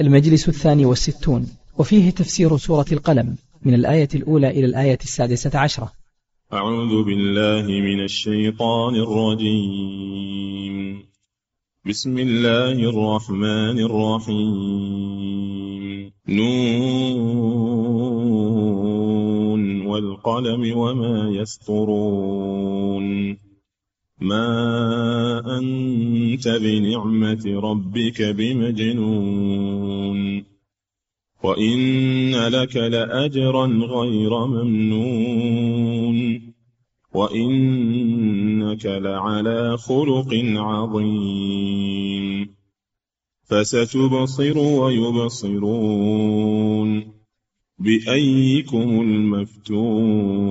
المجلس الثاني والستون وفيه تفسير سورة القلم من الآية الأولى إلى الآية السادسة عشرة. أعوذ بالله من الشيطان الرجيم. بسم الله الرحمن الرحيم. نون والقلم وما يسطرون. ما أنت بنعمة ربك بمجنون وإن لك لأجرا غير ممنون وإنك لعلى خلق عظيم فستبصر ويبصرون بأيكم المفتون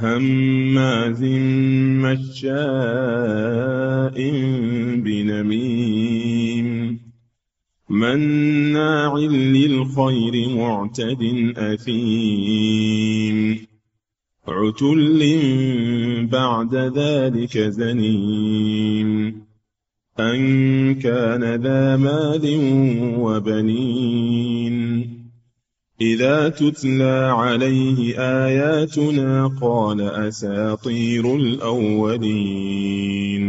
هماز مشاء بنميم مناع للخير معتد أثيم عتل بعد ذلك زنيم أن كان ذا مال وبنين إذا تتلى عليه آياتنا قال أساطير الأولين.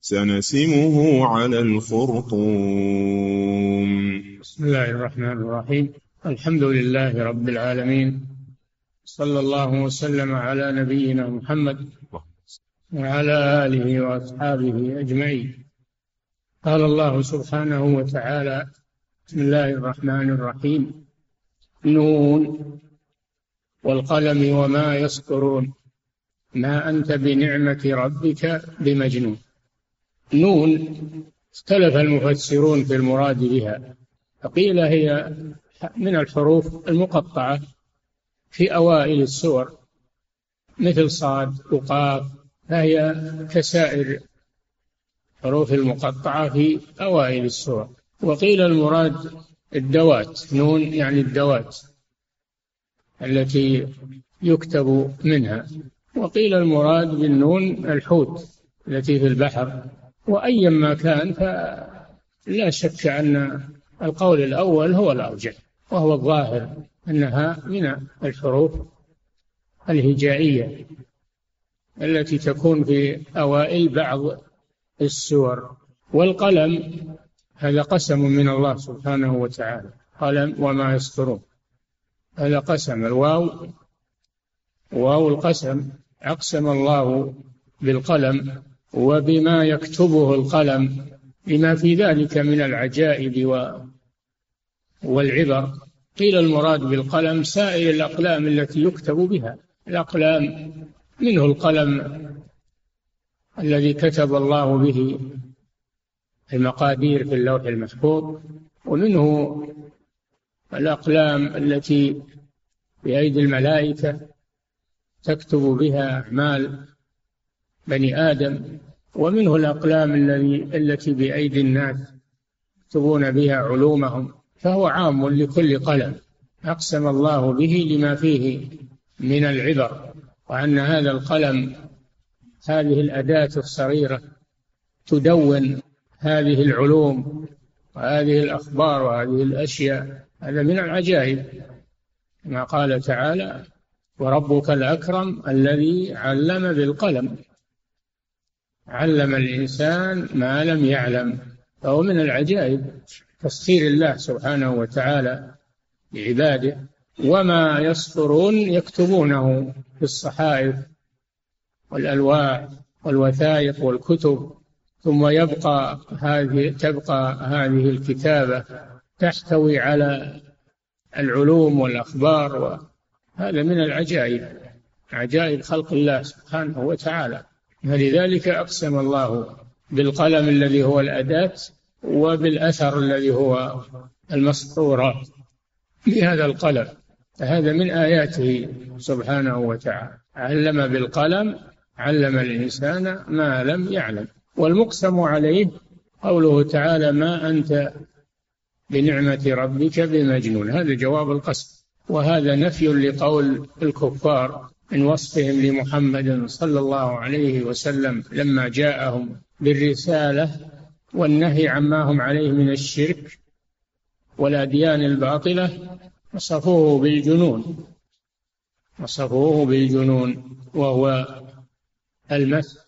سنسمه على الخرطوم. بسم الله الرحمن الرحيم. الحمد لله رب العالمين. صلى الله وسلم على نبينا محمد وعلى آله وأصحابه أجمعين. قال الله سبحانه وتعالى بسم الله الرحمن الرحيم. نون والقلم وما يسطرون. ما أنت بنعمة ربك بمجنون. نون اختلف المفسرون في المراد بها. فقيل هي من الحروف المقطعة في أوائل السور. مثل صاد وقاف فهي كسائر الحروف المقطعة في أوائل السور. وقيل المراد الدوات نون يعني الدوات التي يكتب منها. وقيل المراد بالنون الحوت التي في البحر. وأيا ما كان فلا شك أن القول الأول هو الأرجح وهو الظاهر أنها من الحروف الهجائية التي تكون في أوائل بعض السور. والقلم هذا قسم من الله سبحانه وتعالى. قلم وما يسطرون هذا قسم. الواو واو القسم أقسم الله بالقلم وبما يكتبه القلم لما في ذلك من العجائب والعبر. قيل المراد بالقلم سائر الأقلام التي يكتب بها. الأقلام منه القلم الذي كتب الله به المقادير في اللوح المحفوظ ومنه الأقلام التي بأيدي الملائكة تكتب بها أعمال بني آدم ومنه الأقلام الذي التي بأيدي الناس يكتبون بها علومهم فهو عام لكل قلم أقسم الله به لما فيه من العبر وأن هذا القلم هذه الأداة الصغيرة تدون هذه العلوم وهذه الأخبار وهذه الأشياء هذا من العجائب. كما قال تعالى وربك الأكرم الذي علم بالقلم علم الإنسان ما لم يعلم. فهو من العجائب تسخير الله سبحانه وتعالى لعباده. وما يسطرون يكتبونه في الصحائف والألواح والوثائق والكتب ثم يبقى هذه تبقى هذه الكتابة تحتوي على العلوم والأخبار وهذا من العجائب عجائب خلق الله سبحانه وتعالى. فلذلك أقسم الله بالقلم الذي هو الأداة وبالأثر الذي هو المسطورات بهذا القلم. هذا من آياته سبحانه وتعالى. علم بالقلم علم الإنسان ما لم يعلم. والمقسم عليه قوله تعالى ما أنت بنعمة ربك بمجنون. هذا جواب القسم. وهذا نفي لقول الكفار من وصفهم لمحمد صلى الله عليه وسلم لما جاءهم بالرسالة والنهي عما هم عليه من الشرك والأديان الباطلة وصفوه بالجنون. وصفوه بالجنون وهو المس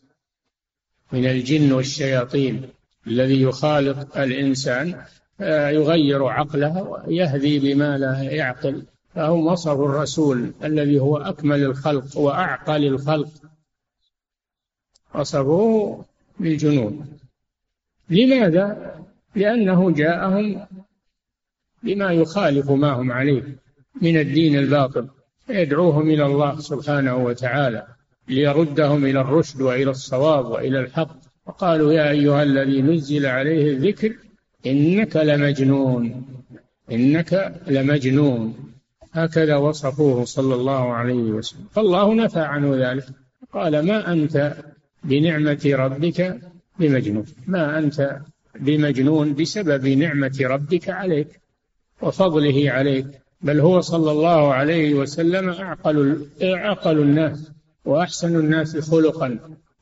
من الجن والشياطين الذي يخالط الإنسان يغير عقله ويهدي بما لا يعقل. فهم وصفوا الرسول الذي هو أكمل الخلق وأعقل الخلق. وصفوه بالجنون لماذا؟ لأنه جاءهم بما يخالف ما هم عليه من الدين الباطل يدعوهم إلى الله سبحانه وتعالى. ليردهم إلى الرشد وإلى الصواب وإلى الحق. وقالوا يا أيها الذي نزل عليه الذكر إنك لمجنون إنك لمجنون. هكذا وصفوه صلى الله عليه وسلم. فالله نفى عنه ذلك. قال ما أنت بنعمة ربك بمجنون؟ ما أنت بمجنون بسبب نعمة ربك عليك وفضله عليك. بل هو صلى الله عليه وسلم أعقل أعقل الناس. وأحسن الناس خلقا.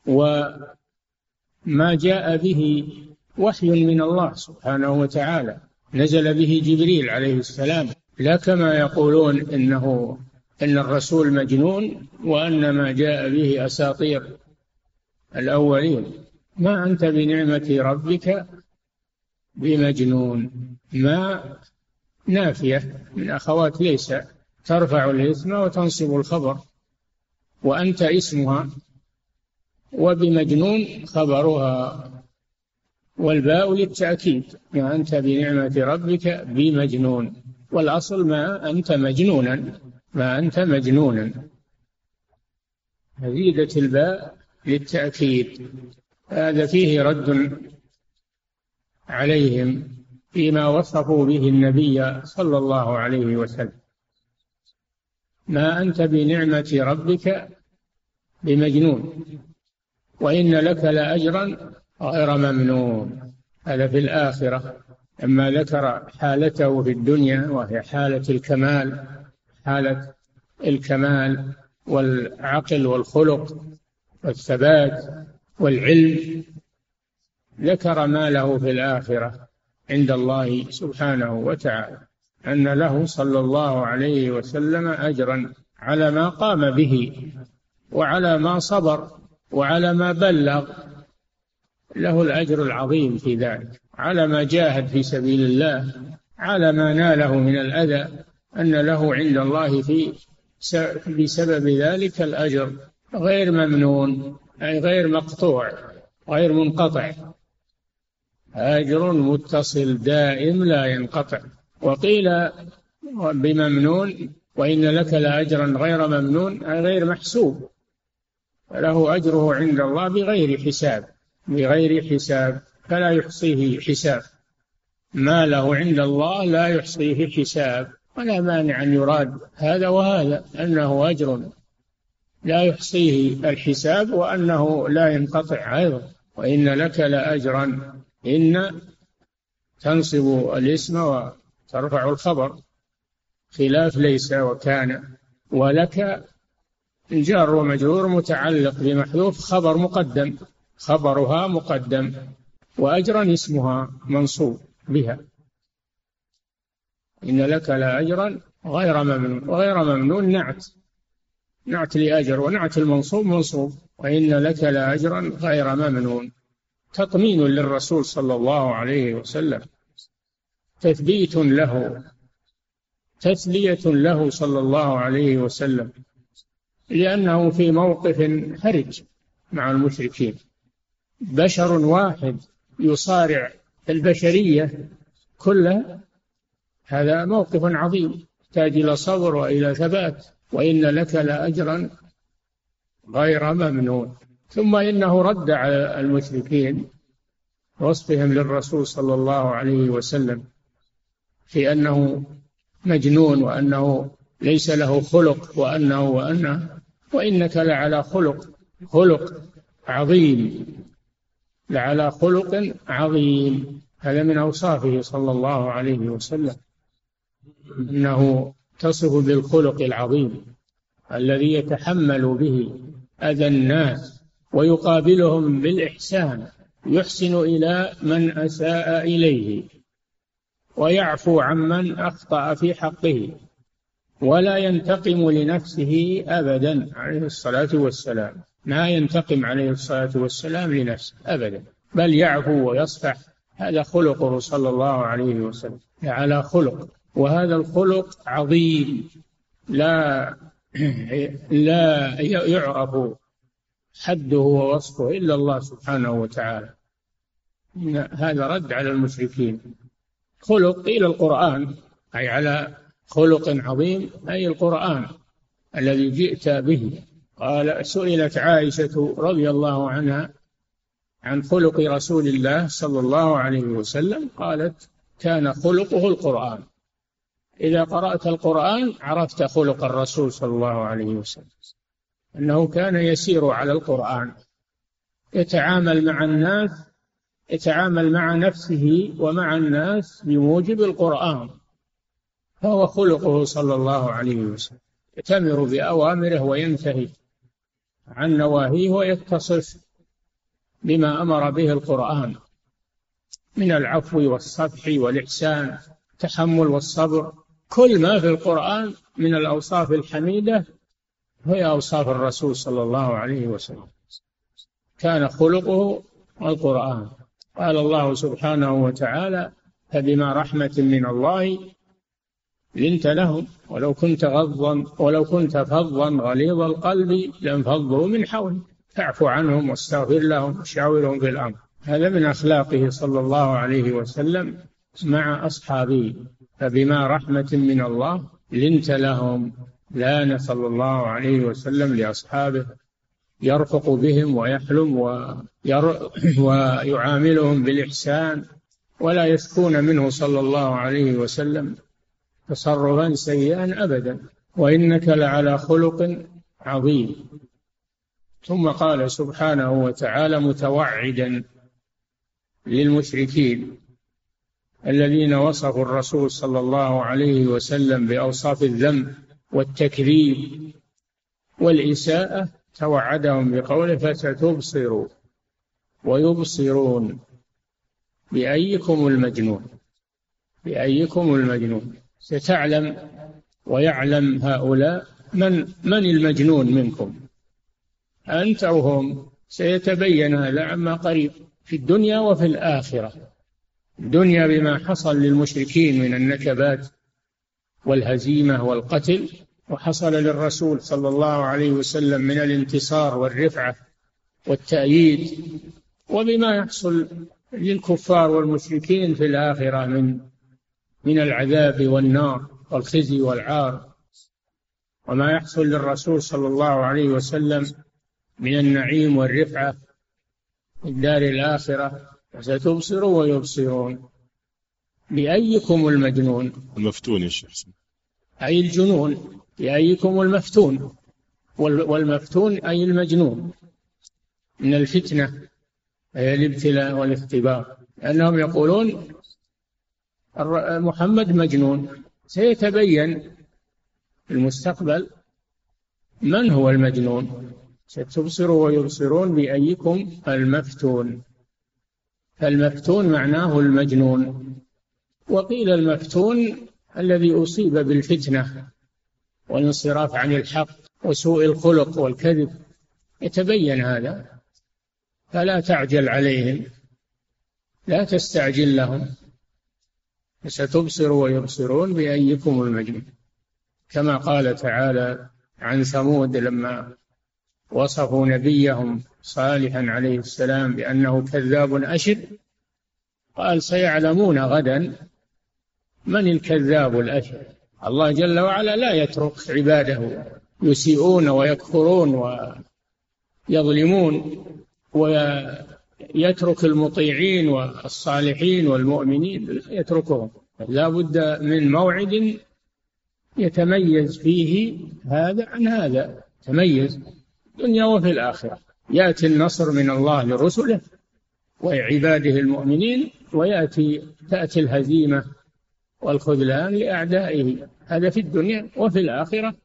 وما جاء به وحي من الله سبحانه وتعالى. نزل به جبريل عليه السلام. لا كما يقولون إنه إن الرسول مجنون وأن ما جاء به أساطير الأولين. ما أنت بنعمة ربك بمجنون. ما نافية من أخوات ليس ترفع الاسم وتنصب الخبر. وأنت اسمها وبمجنون خبرها والباء للتأكيد ما أنت بنعمة ربك بمجنون والأصل ما أنت مجنونا ما أنت مجنونا. زيدت الباء للتأكيد. هذا فيه رد عليهم فيما وصفوا به النبي صلى الله عليه وسلم. ما أنت بنعمة ربك بمجنون وإن لك لأجرا غير ممنون. هذا في الآخرة. لما ذكر حالته في الدنيا وهي حالة الكمال حالة الكمال والعقل والخلق والثبات والعلم ذكر ما له في الآخرة عند الله سبحانه وتعالى. أن له صلى الله عليه وسلم أجرا على ما قام به وعلى ما صبر وعلى ما بلغ. له الأجر العظيم في ذلك. على ما جاهد في سبيل الله. على ما ناله من الأذى. أن له عند الله في بسبب ذلك الأجر. غير ممنون أي غير مقطوع غير منقطع. أجر متصل دائم لا ينقطع. وقيل بممنون وإن لك لأجرا غير ممنون أي غير محسوب. فله أجره عند الله بغير حساب بغير حساب فلا يحصيه حساب. ما له عند الله لا يحصيه حساب. ولا مانع أن يراد هذا وهذا أنه أجر لا يحصيه الحساب وأنه لا ينقطع أيضا. وإن لك لأجرا إن تنصب الاسم وترفع الخبر. خلاف ليس وكان ولك الجار ومجرور متعلق بمحذوف خبر مقدم. خبرها مقدم وأجرا اسمها منصوب بها. إن لك لأجرا غير ممنون وغير ممنون نعت. نعت لأجر ونعت المنصوب منصوب. وإن لك لأجرا غير ممنون. تطمين للرسول صلى الله عليه وسلم. تثبيت له تسلية له صلى الله عليه وسلم لأنه في موقف حرج مع المشركين. بشر واحد يصارع البشرية كلها هذا موقف عظيم. يحتاج إلى صبر وإلى ثبات وإن لك لأجرا غير ممنون. ثم إنه رد على المشركين وصفهم للرسول صلى الله عليه وسلم. في أنه مجنون وأنه ليس له خلق وأنه وأنه وإنك لعلى خلق خلق عظيم. لعلى خلق عظيم. هذا من أوصافه صلى الله عليه وسلم. أنه تصف بالخلق العظيم الذي يتحمل به أذى الناس ويقابلهم بالإحسان يحسن إلى من أساء إليه. ويعفو عمن أخطأ في حقه ولا ينتقم لنفسه أبدا عليه الصلاة والسلام. ما ينتقم عليه الصلاة والسلام لنفسه أبدا بل يعفو ويصفح. هذا خلقه صلى الله عليه وسلم على خلق. وهذا الخلق عظيم لا لا يعرف حده ووصفه إلا الله سبحانه وتعالى. هذا رد على المشركين. خلق إلى القرآن أي على خلق عظيم أي القرآن الذي جئت به. قال سئلت عائشة رضي الله عنها عن خلق رسول الله صلى الله عليه وسلم قالت كان خلقه القرآن. إذا قرأت القرآن عرفت خلق الرسول صلى الله عليه وسلم أنه كان يسير على القرآن يتعامل مع الناس يتعامل مع نفسه ومع الناس بموجب القرآن. فهو خلقه صلى الله عليه وسلم. يتمر بأوامره وينتهي عن نواهيه ويتصف بما أمر به القرآن. من العفو والصفح والإحسان التحمل والصبر. كل ما في القرآن من الأوصاف الحميدة هي أوصاف الرسول صلى الله عليه وسلم. كان خلقه القرآن. قال الله سبحانه وتعالى فبما رحمة من الله لنت لهم ولو كنت غضا ولو كنت فظا غليظ القلب لانفضوا من حولك. فاعف عنهم واستغفر لهم وشاورهم في الأمر. هذا من أخلاقه صلى الله عليه وسلم مع أصحابه. فبما رحمة من الله لنت لهم. لأن صلى الله عليه وسلم لأصحابه. يرفق بهم ويحلم ويعاملهم بالإحسان ولا يشكون منه صلى الله عليه وسلم تصرفا سيئا ابدا. وإنك لعلى خلق عظيم. ثم قال سبحانه وتعالى متوعدا للمشركين الذين وصفوا الرسول صلى الله عليه وسلم بأوصاف الذنب والتكذيب والإساءة توعدهم بقوله فستبصر ويبصرون بأيكم المجنون بأيكم المجنون. ستعلم ويعلم هؤلاء من من المجنون منكم. أنت أو هم سيتبين هذا عما قريب في الدنيا وفي الآخرة. الدنيا بما حصل للمشركين من النكبات والهزيمة والقتل وحصل للرسول صلى الله عليه وسلم من الانتصار والرفعة والتأييد وبما يحصل للكفار والمشركين في الآخرة من من العذاب والنار والخزي والعار. وما يحصل للرسول صلى الله عليه وسلم من النعيم والرفعة في الدار الآخرة فستبصر ويبصرون. بأيكم المجنون؟ المفتون يا شيخ. أي الجنون؟ بأيكم المفتون. والمفتون أي المجنون. من الفتنة أي الابتلاء والاختبار. لأنهم يقولون محمد مجنون. سيتبين في المستقبل من هو المجنون. ستبصر ويبصرون بأيكم المفتون. فالمفتون معناه المجنون. وقيل المفتون الذي أصيب بالفتنة. والانصراف عن الحق وسوء الخلق والكذب يتبين هذا. فلا تعجل عليهم لا تستعجل لهم ستبصر ويبصرون بأيكم المجنون. كما قال تعالى عن ثمود لما وصفوا نبيهم صالحا عليه السلام بأنه كذاب أشر قال سيعلمون غدا من الكذاب الأشر. الله جل وعلا لا يترك عباده يسيئون ويكفرون ويظلمون ويترك المطيعين والصالحين والمؤمنين يتركهم. لا بد من موعد يتميز فيه هذا عن هذا. تميز الدنيا وفي الآخرة. يأتي النصر من الله لرسله وعباده المؤمنين ويأتي تأتي الهزيمة والخذلان لأعدائه هذا في الدنيا وفي الآخرة.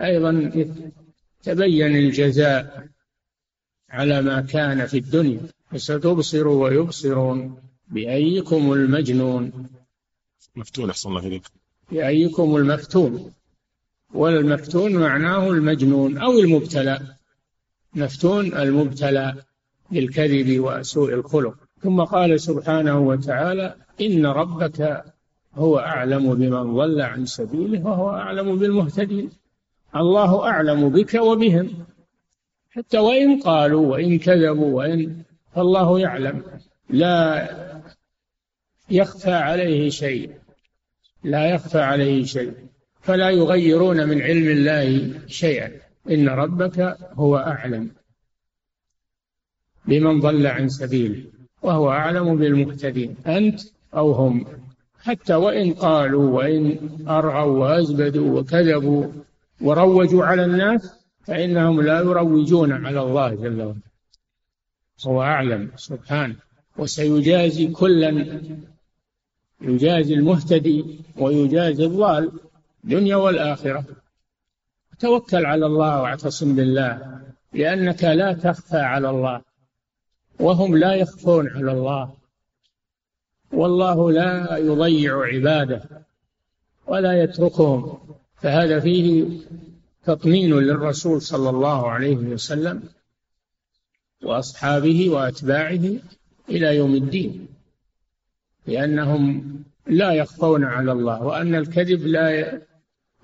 أيضا تبين الجزاء على ما كان في الدنيا. فستبصر ويبصرون بأيكم المجنون. مفتون أحسن الله إليك. بأيكم المفتون. والمفتون معناه المجنون أو المبتلى. مفتون المبتلى بالكذب وسوء الخلق. ثم قال سبحانه وتعالى إن ربك هو أعلم بمن ضل عن سبيله وهو أعلم بالمهتدين. الله أعلم بك وبهم. حتى وإن قالوا وإن كذبوا وإن فالله يعلم. لا يخفى عليه شيء. لا يخفى عليه شيء. فلا يغيرون من علم الله شيئا. إن ربك هو أعلم بمن ضل عن سبيله. وهو أعلم بالمهتدين. أنت أو هم. حتى وإن قالوا وإن أرغوا وأزبدوا وكذبوا وروجوا على الناس فإنهم لا يروجون على الله جل وعلا. هو أعلم سبحانه. وسيجازي كلا يجازي المهتدي ويجازي الضال الدنيا والآخرة. توكل على الله واعتصم بالله لأنك لا تخفى على الله وهم لا يخفون على الله. والله لا يضيع عباده ولا يتركهم. فهذا فيه تطمين للرسول صلى الله عليه وسلم وأصحابه وأتباعه إلى يوم الدين لأنهم لا يخفون على الله وأن الكذب لا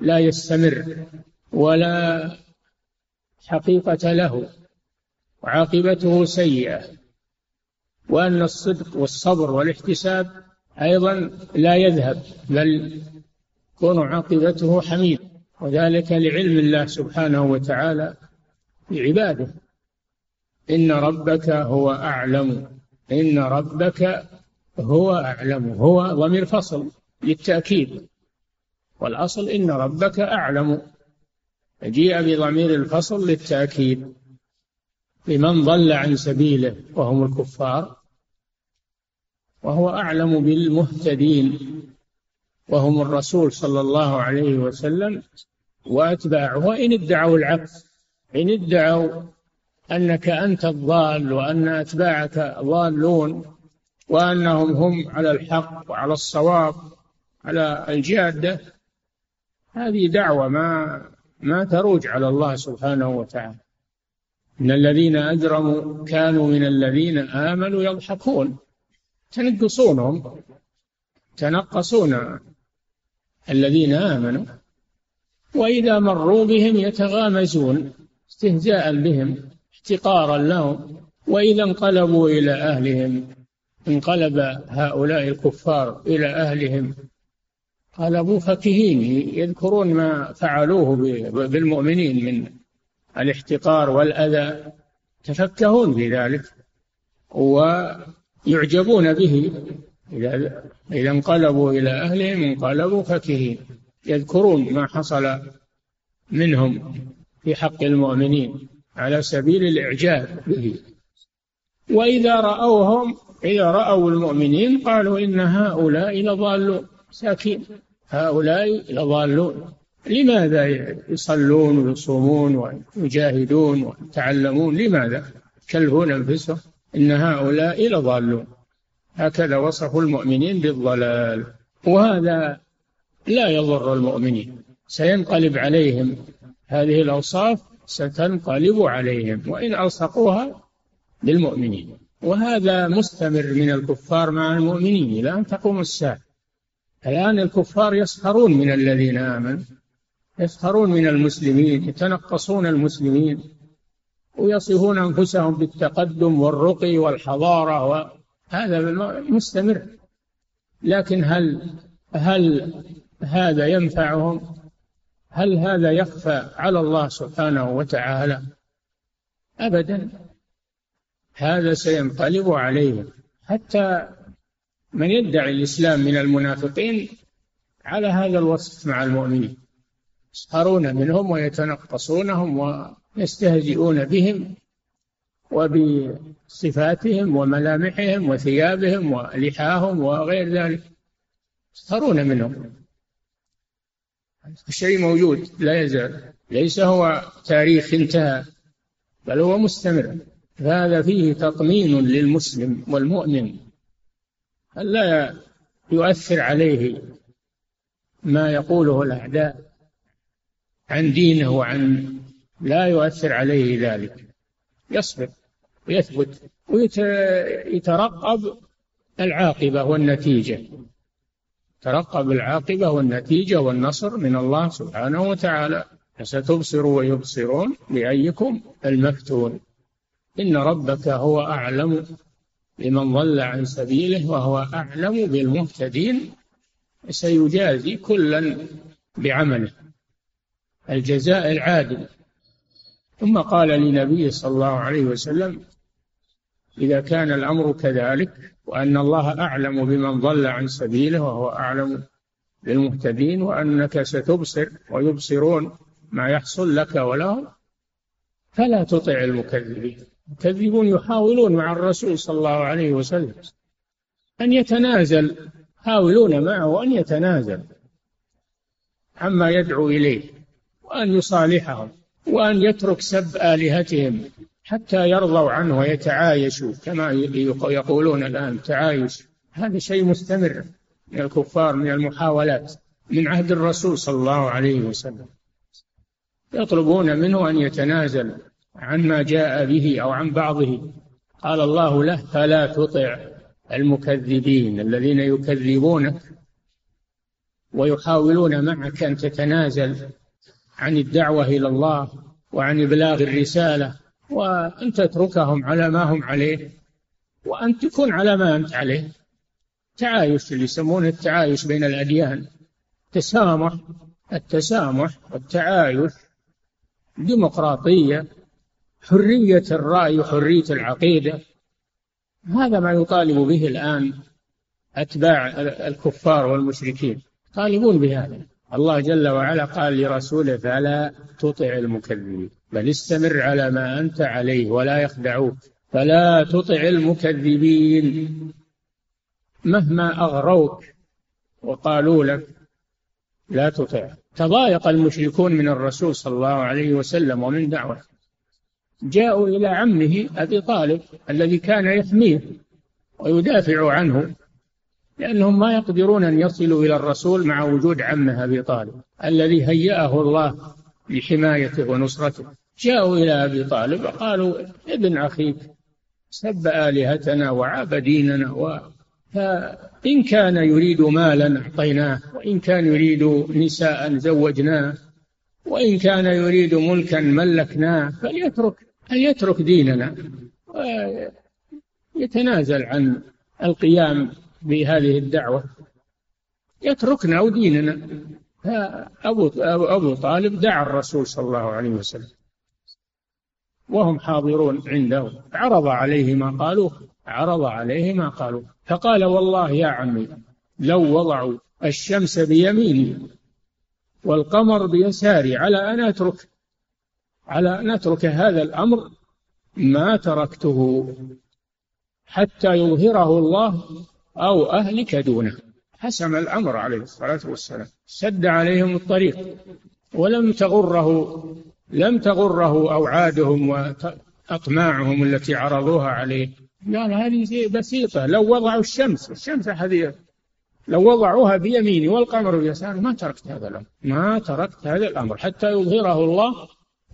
لا يستمر ولا حقيقة له وعاقبته سيئة. وأن الصدق والصبر والاحتساب أيضا لا يذهب بل تكون عاقبته حميده وذلك لعلم الله سبحانه وتعالى بعباده إن ربك هو أعلم إن ربك هو أعلم هو ضمير فصل للتأكيد. والأصل إن ربك أعلم جيء بضمير الفصل للتأكيد. لمن ضل عن سبيله وهم الكفار وهو أعلم بالمهتدين وهم الرسول صلى الله عليه وسلم وأتباعه. وإن ادعوا العكس إن ادعوا أنك أنت الضال وأن أتباعك ضالون وأنهم هم على الحق وعلى الصواب على الجادة هذه دعوة ما ما تروج على الله سبحانه وتعالى. إن الذين أجرموا كانوا من الذين آمنوا يضحكون. تنقصونهم. تنقصون الذين آمنوا. وإذا مروا بهم يتغامزون استهزاء بهم احتقارا لهم. وإذا انقلبوا إلى أهلهم انقلب هؤلاء الكفار إلى أهلهم. قلبوا فكهين يذكرون ما فعلوه بالمؤمنين من الاحتقار والأذى. تفكهون في ذلك. ويعجبون به إذا إذا انقلبوا إلى أهلهم انقلبوا فكهين. يذكرون ما حصل منهم في حق المؤمنين على سبيل الإعجاب به. وإذا رأوهم إذا رأوا المؤمنين قالوا إن هؤلاء لضالون ساكين. هؤلاء لضالون. لماذا يصلون ويصومون ويجاهدون ويتعلمون؟ لماذا؟ كلفون أنفسهم. إن هؤلاء لضالون. هكذا وصفوا المؤمنين بالضلال. وهذا لا يضر المؤمنين. سينقلب عليهم. هذه الأوصاف ستنقلب عليهم. وإن ألصقوها بالمؤمنين وهذا مستمر من الكفار مع المؤمنين. إلى أن تقوم الساعة. الآن الكفار يسخرون من الذين آمنوا. يسخرون من المسلمين. يتنقصون المسلمين. ويصفون أنفسهم بالتقدم والرقي والحضارة وهذا مستمر. لكن هل هل هذا ينفعهم؟ هل هذا يخفى على الله سبحانه وتعالى؟ ابدا. هذا سينقلب عليهم. حتى من يدعي الإسلام من المنافقين على هذا الوصف مع المؤمنين. يسخرون منهم ويتنقصونهم ويستهزئون بهم وبصفاتهم وملامحهم وثيابهم ولحاهم وغير ذلك. يسخرون منهم. الشيء موجود لا يزال. ليس هو تاريخ انتهى بل هو مستمر. فهذا فيه تطمين للمسلم والمؤمن. ألا يؤثر عليه ما يقوله الأعداء عن دينه وعن لا يؤثر عليه ذلك. يصبر ويثبت ويترقب العاقبة والنتيجة. ترقب العاقبة والنتيجة والنصر من الله سبحانه وتعالى. فستبصر ويبصرون بأيكم المفتون. إن ربك هو أعلم بمن ضل عن سبيله وهو أعلم بالمهتدين. سيجازي كلا بعمله. الجزاء العادل. ثم قال لنبيه صلى الله عليه وسلم إذا كان الأمر كذلك وأن الله أعلم بمن ضل عن سبيله وهو أعلم بالمهتدين وأنك ستبصر ويبصرون ما يحصل لك ولهم فلا تطع المكذبين. المكذبون يحاولون مع الرسول صلى الله عليه وسلم أن يتنازل يحاولون معه أن يتنازل عما يدعو إليه وأن يصالحهم. وأن يترك سب آلهتهم حتى يرضوا عنه ويتعايشوا كما يقولون الآن تعايش. هذا شيء مستمر من الكفار من المحاولات من عهد الرسول صلى الله عليه وسلم. يطلبون منه أن يتنازل عن ما جاء به أو عن بعضه. قال الله له فلا تطع المكذبين الذين يكذبونك ويحاولون معك أن تتنازل عن الدعوة إلى الله وعن إبلاغ الرسالة وأن تتركهم على ما هم عليه وأن تكون على ما أنت عليه. تعايش اللي يسمونه التعايش بين الأديان. تسامح التسامح والتعايش ديمقراطية حرية الرأي وحرية العقيدة. هذا ما يطالب به الآن أتباع الكفار والمشركين. يطالبون بهذا. الله جل وعلا قال لرسوله فلا تطع المكذبين بل استمر على ما أنت عليه ولا يخدعوك فلا تطع المكذبين. مهما أغروك وقالوا لك لا تطع. تضايق المشركون من الرسول صلى الله عليه وسلم ومن دعوته. جاءوا إلى عمه أبي طالب الذي كان يحميه ويدافع عنه لأنهم ما يقدرون أن يصلوا إلى الرسول مع وجود عمه أبي طالب الذي هيأه الله لحمايته ونصرته. جاءوا إلى أبي طالب وقالوا ابن أخيك سب آلهتنا وعاب ديننا و... فإن كان يريد مالا أعطيناه وإن كان يريد نساء زوجناه وإن كان يريد ملكا ملكناه فليترك فليترك ديننا. ويتنازل عن القيام بهذه الدعوة. يتركنا وديننا. فأبو أبو طالب دعا الرسول صلى الله عليه وسلم. وهم حاضرون عنده. عرض عليه ما قالوا عرض عليه ما قالوا. فقال والله يا عمي لو وضعوا الشمس بيميني والقمر بيساري على أن أترك على أن أترك هذا الأمر ما تركته حتى يظهره الله أو أهلك دونه. حسم الأمر عليه الصلاة والسلام. سد عليهم الطريق. ولم تغره لم تغره أوعادهم وأطماعهم التي عرضوها عليه. قال هذه بسيطة. لو وضعوا الشمس الشمس هذه لو وضعوها بيميني والقمر بيساري ما تركت هذا الأمر. ما تركت هذا الأمر حتى يظهره الله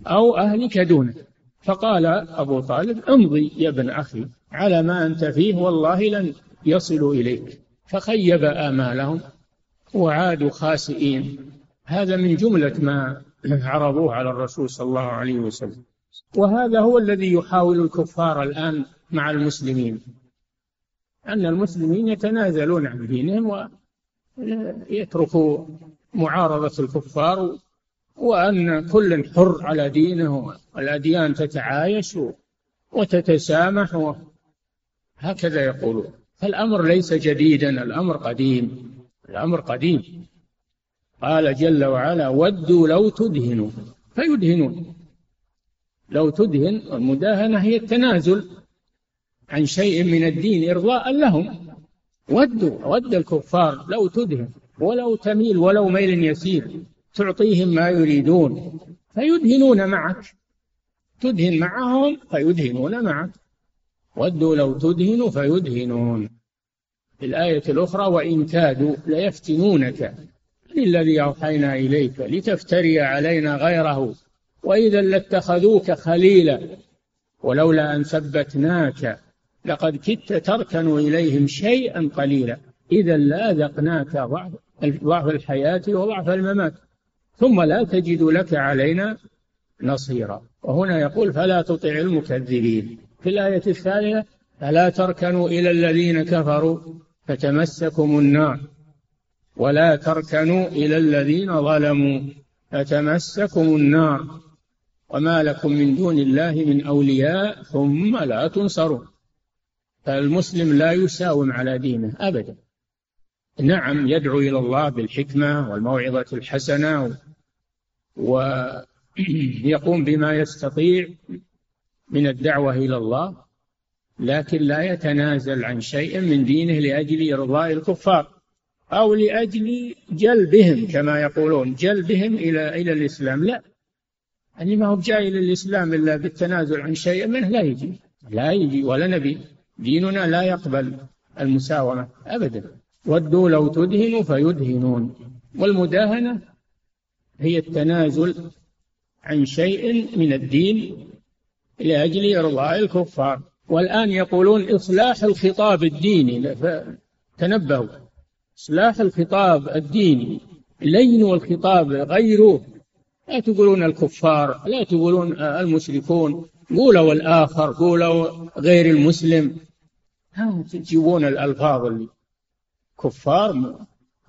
أو أهلك دونه. فقال أبو طالب امضي يا ابن أخي على ما أنت فيه والله لن يصلوا إليك. فخيب آمالهم وعادوا خاسئين. هذا من جملة ما عرضوه على الرسول صلى الله عليه وسلم. وهذا هو الذي يحاول الكفار الآن مع المسلمين. أن المسلمين يتنازلون عن دينهم ويتركوا معارضة الكفار وأن كل حر على دينه والأديان تتعايش وتتسامح هكذا يقولون. فالأمر ليس جديدا الأمر قديم الأمر قديم. قال جل وعلا ودوا لو تدهنوا. فيدهنون. لو تدهن المداهنة هي التنازل عن شيء من الدين إرضاء لهم. ودوا ود الكفار لو تدهن ولو تميل ولو ميل يسير تعطيهم ما يريدون. فيدهنون معك. تدهن معهم فيدهنون معك. ودوا لو تدهن فيدهنون. في الآية الأخرى وإن كادوا ليفتنونك. الذي أوحينا إليك؟ لتفتري علينا غيره. وإذا لاتخذوك خليلا. ولولا أن ثبتناك لقد كدت تركن إليهم شيئا قليلا. إذا لأذقناك ضعف ضعف الحياة وضعف الممات. ثم لا تجد لك علينا نصيرا. وهنا يقول فلا تطع المكذبين. في الآية الثانية فلا تركنوا إلى الذين كفروا فتمسكم النار. ولا تركنوا إلى الذين ظلموا فتمسكم النار. وما لكم من دون الله من أولياء ثم لا تنصرون. فالمسلم لا يساوم على دينه أبدا. نعم يدعو إلى الله بالحكمة والموعظة الحسنة ويقوم بما يستطيع. من الدعوة إلى الله لكن لا يتنازل عن شيء من دينه لأجل إرضاء الكفار أو لأجل جلبهم كما يقولون جلبهم إلى إلى الإسلام. لا يعني ما هو جاي إلى الإسلام إلا بالتنازل عن شيء منه لا يجي لا يجي ولا نبي. ديننا لا يقبل المساومة أبدا. ودوا لو تدهنوا فيدهنون. والمداهنة هي التنازل عن شيء من الدين لأجل إرضاء الكفار. والآن يقولون إصلاح الخطاب الديني. تنبهوا إصلاح الخطاب الديني. لينوا الخطاب غيروه لا تقولون الكفار لا تقولون المشركون. قولوا الآخر قولوا غير المسلم. تجيبون الألفاظ اللي كفار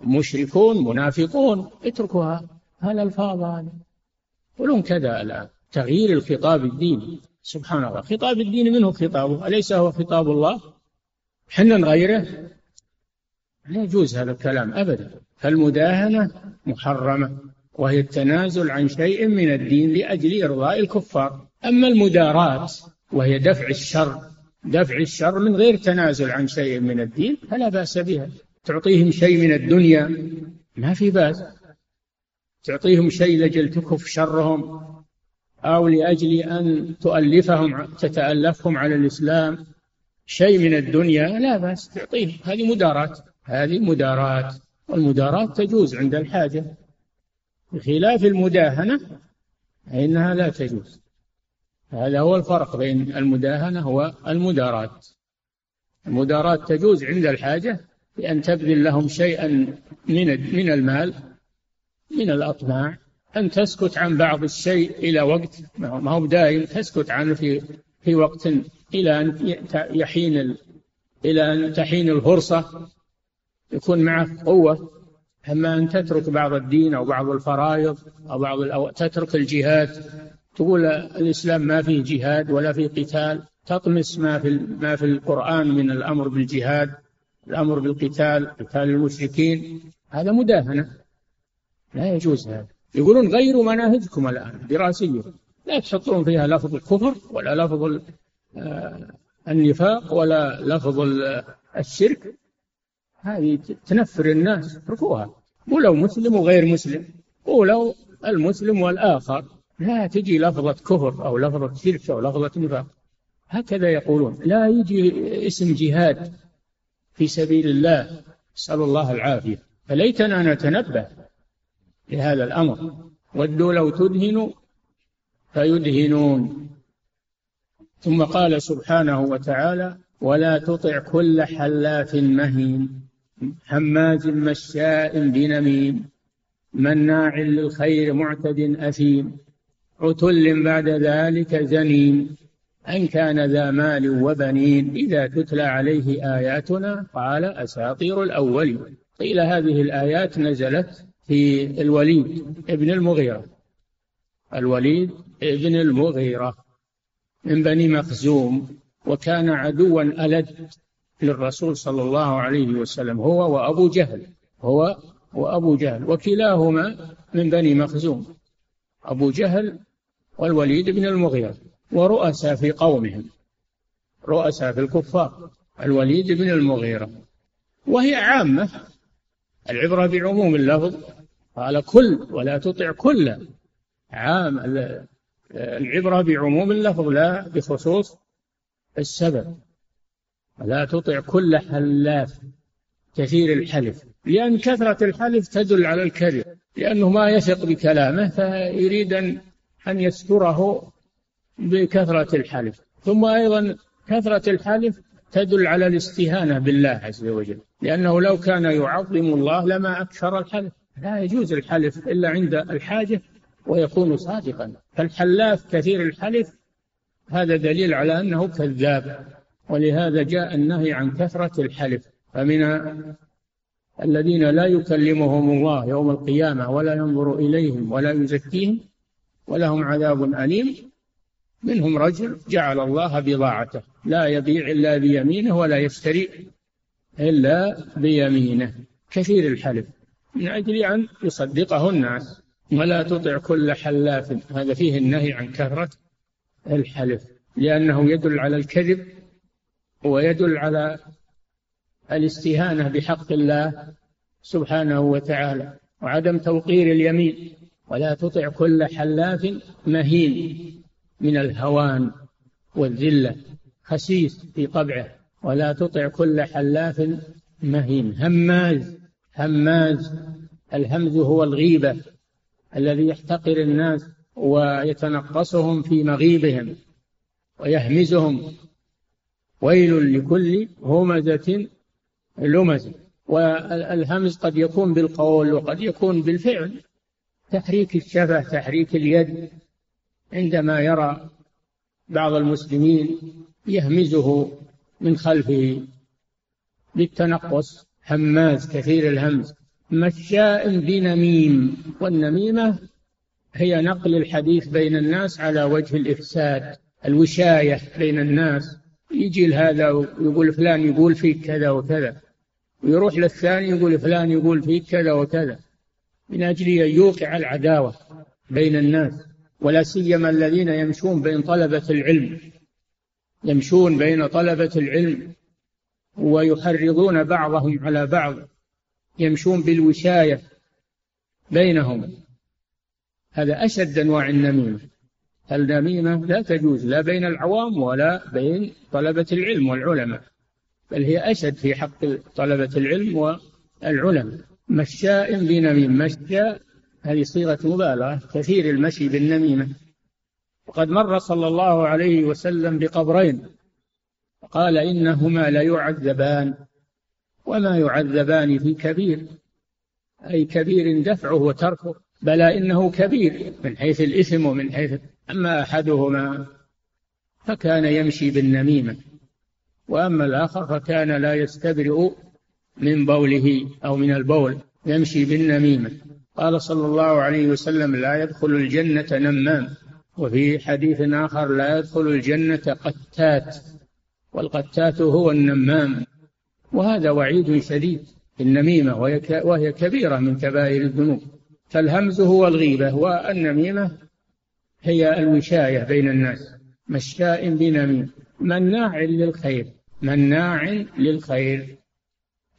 مشركون منافقون. اتركوا هالألفاظ هذه. يقولون كذا الآن. تغيير الخطاب الديني. سبحان الله. خطاب الدين منه خطابه. أليس هو خطاب الله؟ حنا نغيره لا يجوز هذا الكلام أبدا. فالمداهنة محرمة وهي التنازل عن شيء من الدين لأجل إرضاء الكفار. أما المداراة وهي دفع الشر دفع الشر من غير تنازل عن شيء من الدين فلا بأس بها. تعطيهم شيء من الدنيا ما في بأس. تعطيهم شيء لأجل تكف شرهم. أو لأجل أن تؤلفهم تتألفهم على الإسلام شيء من الدنيا لا بأس تعطيهم. هذه مداراة هذه مداراة والمداراة تجوز عند الحاجة. بخلاف المداهنة فإنها لا تجوز. هذا هو الفرق بين المداهنة والمداراة المداراة تجوز عند الحاجة بأن تبذل لهم شيئا من من المال من الأطماع. أن تسكت عن بعض الشيء إلى وقت ما هو دائم تسكت عنه في في وقت إلى أن يحين إلى أن تحين الفرصة يكون معك قوة. أما أن تترك بعض الدين أو بعض الفرائض أو بعض أو تترك الجهاد تقول الإسلام ما فيه جهاد ولا فيه قتال. تطمس ما في ما في القرآن من الأمر بالجهاد الأمر بالقتال قتال المشركين. هذا مداهنة. لا يجوز هذا. يقولون غيروا مناهجكم الآن دراسية لا تحطون فيها لفظ الكفر ولا لفظ آه، النفاق ولا لفظ الشرك. هذه تنفر الناس. اتركوها. قولوا مسلم وغير مسلم. قولوا المسلم والآخر. لا تجي لفظة كفر أو لفظة شرك أو لفظة نفاق. هكذا يقولون. لا يجي اسم جهاد في سبيل الله. نسأل الله العافية. فليتنا نتنبه. لهذا الأمر. ودوا لو تدهنوا فيدهنون. ثم قال سبحانه وتعالى ولا تطع كل حلاف مهين. هماز مشاء بنميم. مناع للخير معتد أثيم. عتل بعد ذلك زنيم. أن كان ذا مال وبنين. إذا تتلى عليه آياتنا قال أساطير الأولين. قيل هذه الآيات نزلت في الوليد ابن المغيرة. الوليد ابن المغيرة من بني مخزوم وكان عدوا ألد للرسول صلى الله عليه وسلم هو وأبو جهل هو وأبو جهل وكلاهما من بني مخزوم أبو جهل والوليد بن المغيرة ورؤساء في قومهم رؤساء في الكفار الوليد بن المغيرة. وهي عامة العبرة بعموم اللفظ قال كل ولا تطع كل. عام العبرة بعموم اللفظ لا بخصوص السبب. ولا تطع كل حلاف كثير الحلف. لأن كثرة الحلف تدل على الكذب. لأنه ما يثق بكلامه فيريد أن يستره بكثرة الحلف. ثم أيضا كثرة الحلف تدل على الاستهانة بالله عز وجل. لأنه لو كان يعظم الله لما أكثر الحلف. لا يجوز الحلف إلا عند الحاجة ويكون صادقا. فالحلاف كثير الحلف هذا دليل على أنه كذاب. ولهذا جاء النهي عن كثرة الحلف. فمن الذين لا يكلمهم الله يوم القيامة ولا ينظر إليهم ولا يزكيهم ولهم عذاب أليم منهم رجل جعل الله بضاعته. لا يبيع إلا بيمينه ولا يشتري إلا بيمينه. كثير الحلف. من أجل أن يصدقه الناس ولا تطع كل حلاف. هذا فيه النهي عن كثرة الحلف لأنه يدل على الكذب ويدل على الاستهانة بحق الله سبحانه وتعالى وعدم توقير اليمين. ولا تطع كل حلاف مهين من الهوان والذلة خسيس في طبعه. ولا تطع كل حلاف مهين هماز. هماز الهمز هو الغيبة الذي يحتقر الناس ويتنقصهم في مغيبهم ويهمزهم. ويل لكل همزة لمز. والهمز قد يكون بالقول وقد يكون بالفعل. تحريك الشفة تحريك اليد. عندما يرى بعض المسلمين يهمزه من خلفه بالتنقص هماز كثير الهمز. مشاء بنميم. والنميمة هي نقل الحديث بين الناس على وجه الإفساد الوشاية بين الناس. يجي هذا ويقول فلان يقول فيك كذا وكذا. ويروح للثاني يقول فلان يقول فيك كذا وكذا. من أجل أن يوقع العداوة بين الناس. ولا سيما الذين يمشون بين طلبة العلم. يمشون بين طلبة العلم. ويحرضون بعضهم على بعض يمشون بالوشاية بينهم. هذا أشد أنواع النميمة. النميمة لا تجوز لا بين العوام ولا بين طلبة العلم والعلماء بل هي أشد في حق طلبة العلم والعلماء. مشاء بنميم مشاء هذه صيغة مبالغة كثير المشي بالنميمة. وقد مر صلى الله عليه وسلم بقبرين قال إنهما ليعذبان وما يعذبان في كبير أي كبير دفعه وتركه بلى إنه كبير من حيث الإثم ومن حيث أما أحدهما فكان يمشي بالنميمة وأما الآخر فكان لا يستبرئ من بوله أو من البول يمشي بالنميمة. قال صلى الله عليه وسلم لا يدخل الجنة نمام. وفي حديث آخر لا يدخل الجنة قتات. والقتات هو النمام. وهذا وعيد شديد النميمة وهي كبيرة من كبائر الذنوب. فالهمز هو الغيبة والنميمة هي الوشاية بين الناس. مشاء بنميم. مناع للخير مناع للخير.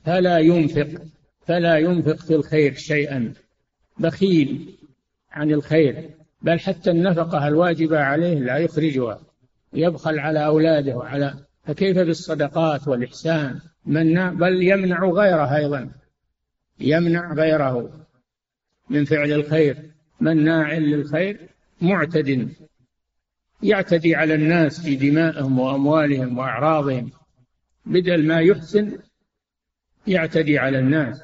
فلا ينفق فلا ينفق في الخير شيئا. بخيل عن الخير. بل حتى النفقة الواجبة عليه لا يخرجها. يبخل على أولاده وعلى فكيف بالصدقات والإحسان؟ منع بل يمنع غيره أيضا. يمنع غيره من فعل الخير. مناع للخير معتد. يعتدي على الناس في دمائهم وأموالهم وأعراضهم. بدل ما يحسن يعتدي على الناس.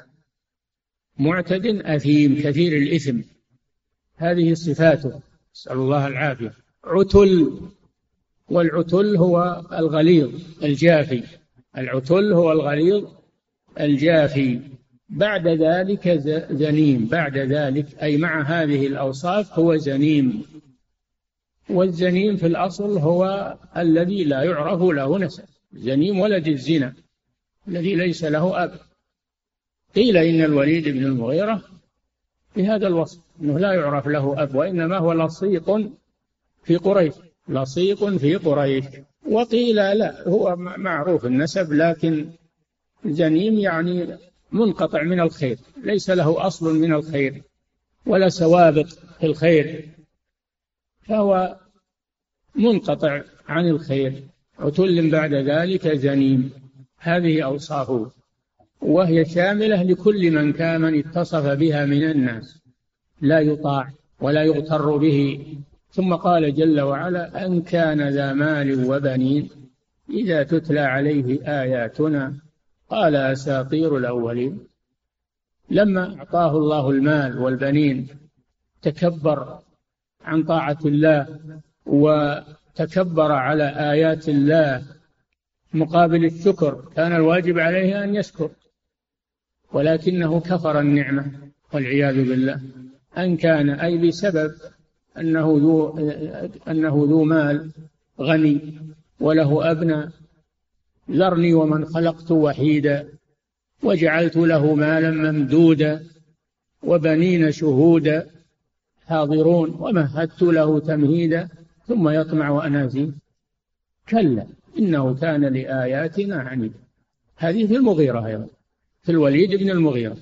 معتد أثيم كثير الإثم. هذه صفاته. نسأل الله العافية. عتل. والعتل هو الغليظ الجافي. العتل هو الغليظ الجافي. بعد ذلك زنيم. بعد ذلك أي مع هذه الأوصاف هو زنيم. والزنيم في الأصل هو الذي لا يعرف له نسب. زنيم ولد الزنا الذي ليس له أب. قيل إن الوليد بن المغيرة بهذا الوصف أنه لا يعرف له أب وإنما هو لصيق في قريش. لصيق في قريش. وقيل لا هو معروف النسب لكن جنيم يعني منقطع من الخير ليس له أصل من الخير ولا سوابق في الخير فهو منقطع عن الخير. عتل بعد ذلك زنيم هذه أوصافه وهي شاملة لكل من كان من اتصف بها من الناس. لا يطاع ولا يغتر به. ثم قال جل وعلا أن كان ذا مال وبنين إذا تتلى عليه آياتنا قال أساطير الأولين. لما أعطاه الله المال والبنين تكبر عن طاعة الله وتكبر على آيات الله مقابل الشكر كان الواجب عليه أن يشكر. ولكنه كفر النعمة والعياذ بالله. أن كان أي بسبب أنه ذو أنه ذو مال غني وله أبناء ذرني ومن خلقت وحيدا وجعلت له مالا ممدودا وبنين شهودا حاضرون ومهدت له تمهيدا ثم يطمع أن كلا إنه كان لآياتنا عنيدا. هذه في المغيرة أيضا في الوليد بن المغيرة.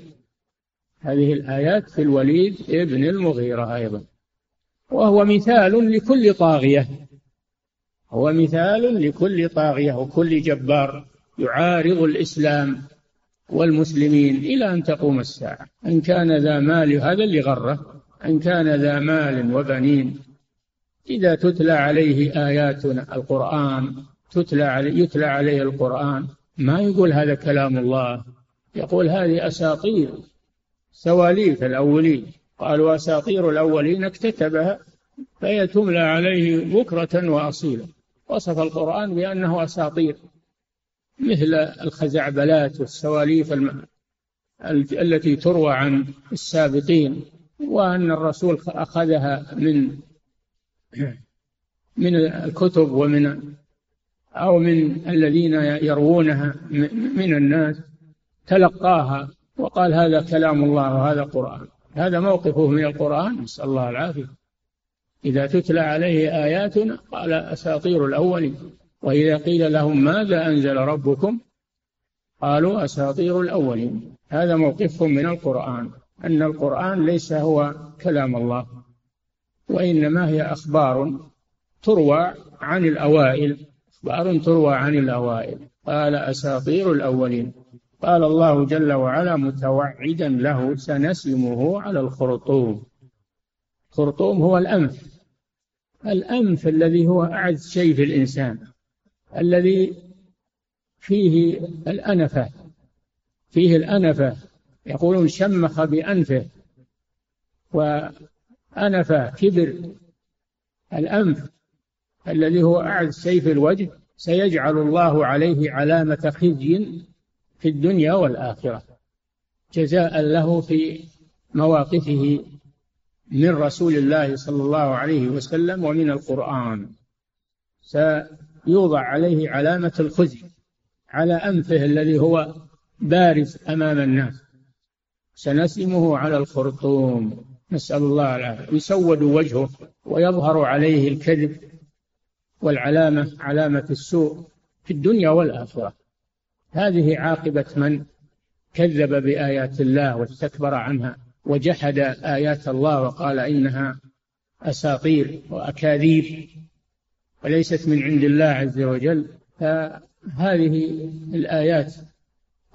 هذه الآيات في الوليد بن المغيرة أيضا. وهو مثال لكل طاغية. هو مثال لكل طاغية وكل جبار يعارض الإسلام والمسلمين إلى أن تقوم الساعة. إن كان ذا مال هذا اللي غره إن كان ذا مال وبنين إذا تتلى عليه آياتنا القرآن تتلى عليه يتلى عليه القرآن ما يقول هذا كلام الله؟ يقول هذه أساطير سواليف الأولين. قالوا أساطير الأولين اكتتبها فهي تملى عليه بكرة وأصيلا. وصف القرآن بأنه أساطير مثل الخزعبلات والسواليف الم... التي تروى عن السابقين وأن الرسول أخذها من من الكتب ومن أو من الذين يروونها من الناس تلقاها وقال هذا كلام الله وهذا قرآن. هذا موقفه من القرآن. نسأل الله العافية. إذا تتلى عليه آياتنا قال أساطير الأولين. وإذا قيل لهم ماذا أنزل ربكم؟ قالوا أساطير الأولين. هذا موقفهم من القرآن. أن القرآن ليس هو كلام الله وإنما هي أخبار تروى عن الأوائل. أخبار تروى عن الأوائل. قال أساطير الأولين. قال الله جل وعلا متوعدا له سنسمه على الخرطوم. الخرطوم هو الأنف. الأنف الذي هو أعز شيء في الإنسان. الذي فيه الأنفة. فيه الأنفة. يقولون شمخ بأنفه. وأنف كبر. الأنف الذي هو أعز شيء في الوجه سيجعل الله عليه علامة خزي في الدنيا والآخرة جزاء له في مواقفه من رسول الله صلى الله عليه وسلم ومن القرآن. سيوضع عليه علامة الخزي على أنفه الذي هو بارز أمام الناس. سنسمه على الخرطوم. نسأل الله العافية. يسود وجهه ويظهر عليه الكذب والعلامة علامة السوء في الدنيا والآخرة. هذه عاقبة من كذب بآيات الله واستكبر عنها وجحد آيات الله وقال إنها أساطير وأكاذيب وليست من عند الله عز وجل فهذه الآيات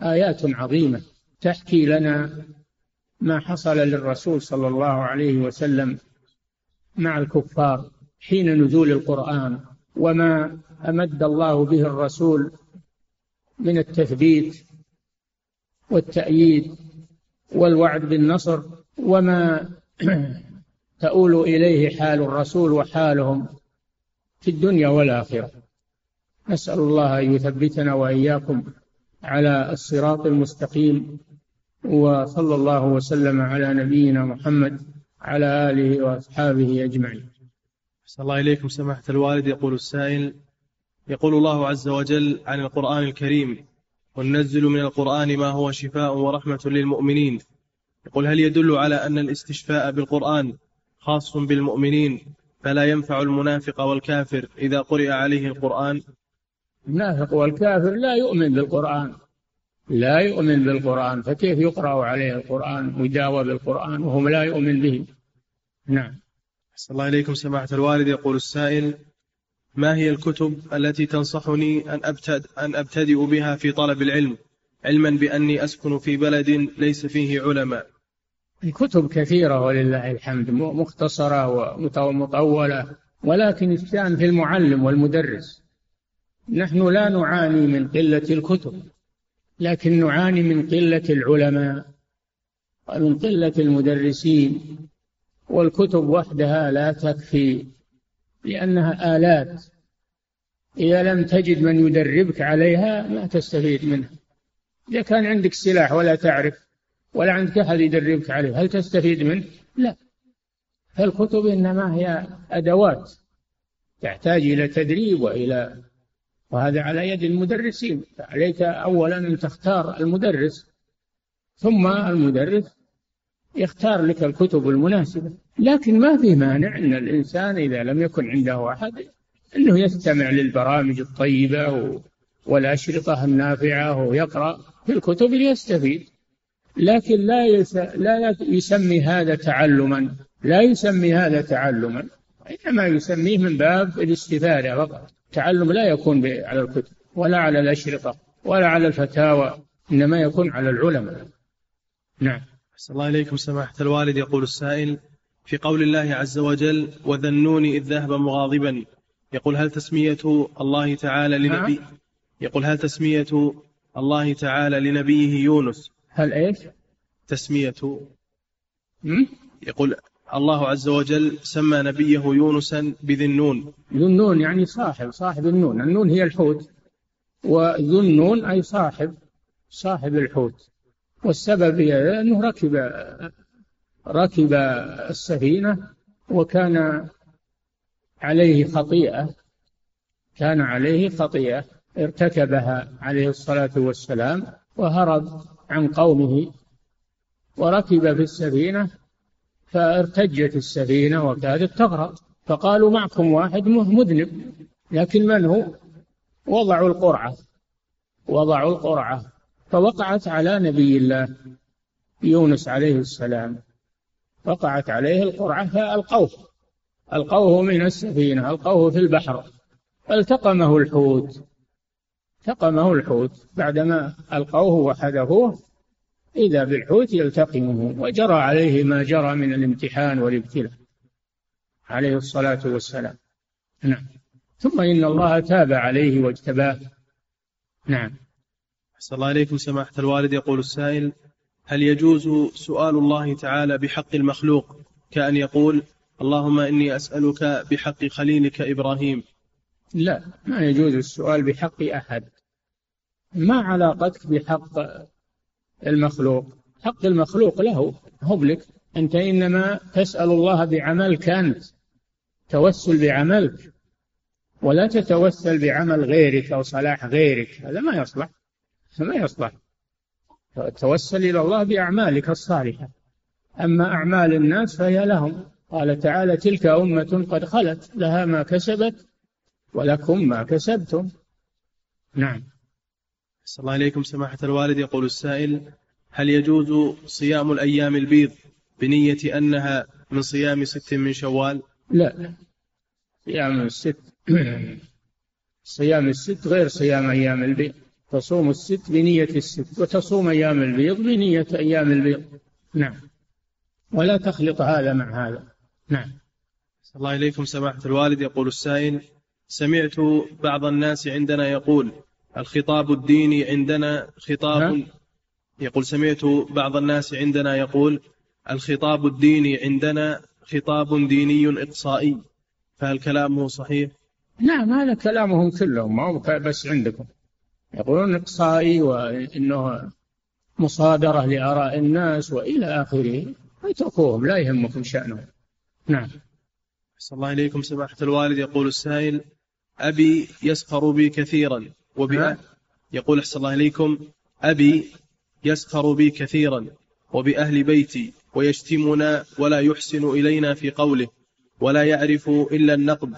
آيات عظيمة تحكي لنا ما حصل للرسول صلى الله عليه وسلم مع الكفار حين نزول القرآن وما أمد الله به الرسول من التثبيت والتأييد والوعد بالنصر وما تؤول إليه حال الرسول وحالهم في الدنيا والآخرة. نسأل الله أن يثبتنا وإياكم على الصراط المستقيم وصلى الله وسلم على نبينا محمد على آله وأصحابه أجمعين. صلى الله إليكم سماحة الوالد. يقول السائل يقول الله عز وجل عن القرآن الكريم وننزل من القرآن ما هو شفاء ورحمة للمؤمنين. يقول هل يدل على أن الاستشفاء بالقرآن خاص بالمؤمنين فلا ينفع المنافق والكافر إذا قرئ عليه القرآن؟ المنافق والكافر لا يؤمن بالقرآن لا يؤمن بالقرآن فكيف يقرأ عليه القرآن ويداوى بالقرآن وهم لا يؤمن به؟ نعم. أحسن الله إليكم سماحة الوالد. يقول السائل ما هي الكتب التي تنصحني أن أبتد أن أبتدئ بها في طلب العلم؟ علما بأني أسكن في بلد ليس فيه علماء. الكتب كثيرة ولله الحمد مختصرة ومطولة ولكن الشأن في المعلم والمدرس. نحن لا نعاني من قلة الكتب لكن نعاني من قلة العلماء ومن قلة المدرسين والكتب وحدها لا تكفي. لأنها آلات. إذا لم تجد من يدربك عليها ما تستفيد منها. إذا كان عندك سلاح ولا تعرف ولا عندك أحد يدربك عليه هل تستفيد منه؟ لا. فالكتب إنما هي أدوات تحتاج إلى تدريب وإلى وهذا على يد المدرسين. عليك أولا أن تختار المدرس ثم المدرس يختار لك الكتب المناسبة. لكن ما في مانع أن الإنسان إذا لم يكن عنده أحد أنه يستمع للبرامج الطيبة والأشرطة النافعة ويقرأ في الكتب ليستفيد. لكن لا. لا يسمي هذا تعلما لا يسمي هذا تعلما إنما يسميه من باب الاستفادة فقط. التعلم لا يكون على الكتب ولا على الأشرطة ولا على الفتاوى إنما يكون على العلماء. نعم. أحسن الله إليكم سماحة الوالد يقول السائل في قول الله عز وجل وذنون إذ ذهب مغاضبا. يقول هل تسمية الله تعالى لنبي نعم. يقول هل تسمية الله تعالى لنبيه يونس؟ هل إيش؟ تسمية. يقول الله عز وجل سمى نبيه يونسا بذي النون ذو النون يعني صاحب صاحب النون. النون هي الحوت. وذو النون أي صاحب صاحب الحوت. والسبب هي أنه ركب ركب السفينة وكان عليه خطيئة كان عليه خطيئة ارتكبها عليه الصلاة والسلام وهرب عن قومه وركب في السفينة فارتجت السفينة وكادت تغرق. فقالوا معكم واحد مذنب لكن من هو؟ وضعوا القرعة وضعوا القرعة فوقعت على نبي الله يونس عليه السلام. وقعت عليه القرعة فألقوه. ألقوه من السفينة ألقوه في البحر. فالتقمه الحوت. التقمه الحوت. بعدما ألقوه وحذفوه إذا بالحوت يلتقمه وجرى عليه ما جرى من الامتحان والابتلاء. عليه الصلاة والسلام. نعم. ثم إن الله تاب عليه واجتباه. نعم. أحسن الله إليكم سماحة الوالد. يقول السائل هل يجوز سؤال الله تعالى بحق المخلوق كأن يقول اللهم إني أسألك بحق خليلك إبراهيم؟ لا ما يجوز السؤال بحق أحد. ما علاقتك بحق المخلوق؟ حق المخلوق له هو لك. أنت إنما تسأل الله بعملك أنت توسل بعملك ولا تتوسل بعمل غيرك أو صلاح غيرك هذا ما يصلح ما يصلح. توسل إلى الله بأعمالك الصالحة. أما أعمال الناس فهي لهم. قال تعالى تلك أمة قد خلت لها ما كسبت ولكم ما كسبتم. نعم. صلى الله عليكم سماحة الوالد. يقول السائل هل يجوز صيام الأيام البيض بنية أنها من صيام ست من شوال؟ لا. صيام الست صيام الست غير صيام أيام البيض. تصوم الست بنية الست وتصوم أيام البيض بنية أيام البيض. نعم. ولا تخلط هذا مع هذا. نعم. الله إليكم سماحة الوالد. يقول السائل سمعت بعض الناس عندنا يقول الخطاب الديني عندنا خطاب. يقول سمعت بعض الناس عندنا يقول الخطاب الديني عندنا خطاب ديني إقصائي. فهل كلامه صحيح؟ نعم هذا كلامهم كلهم ما هو بس عندكم. يقولون إقصائي وإنه مصادرة لآراء الناس وإلى آخره. اتركوهم لا يهمكم شأنهم. نعم. صلى الله إليكم سماحة الوالد. يقول السائل أبي يسخر بي كثيرا وبأهل يقول أحسن الله إليكم أبي يسخر بي كثيرا وبأهل بيتي ويشتمنا ولا يحسن إلينا في قوله ولا يعرف إلا النقد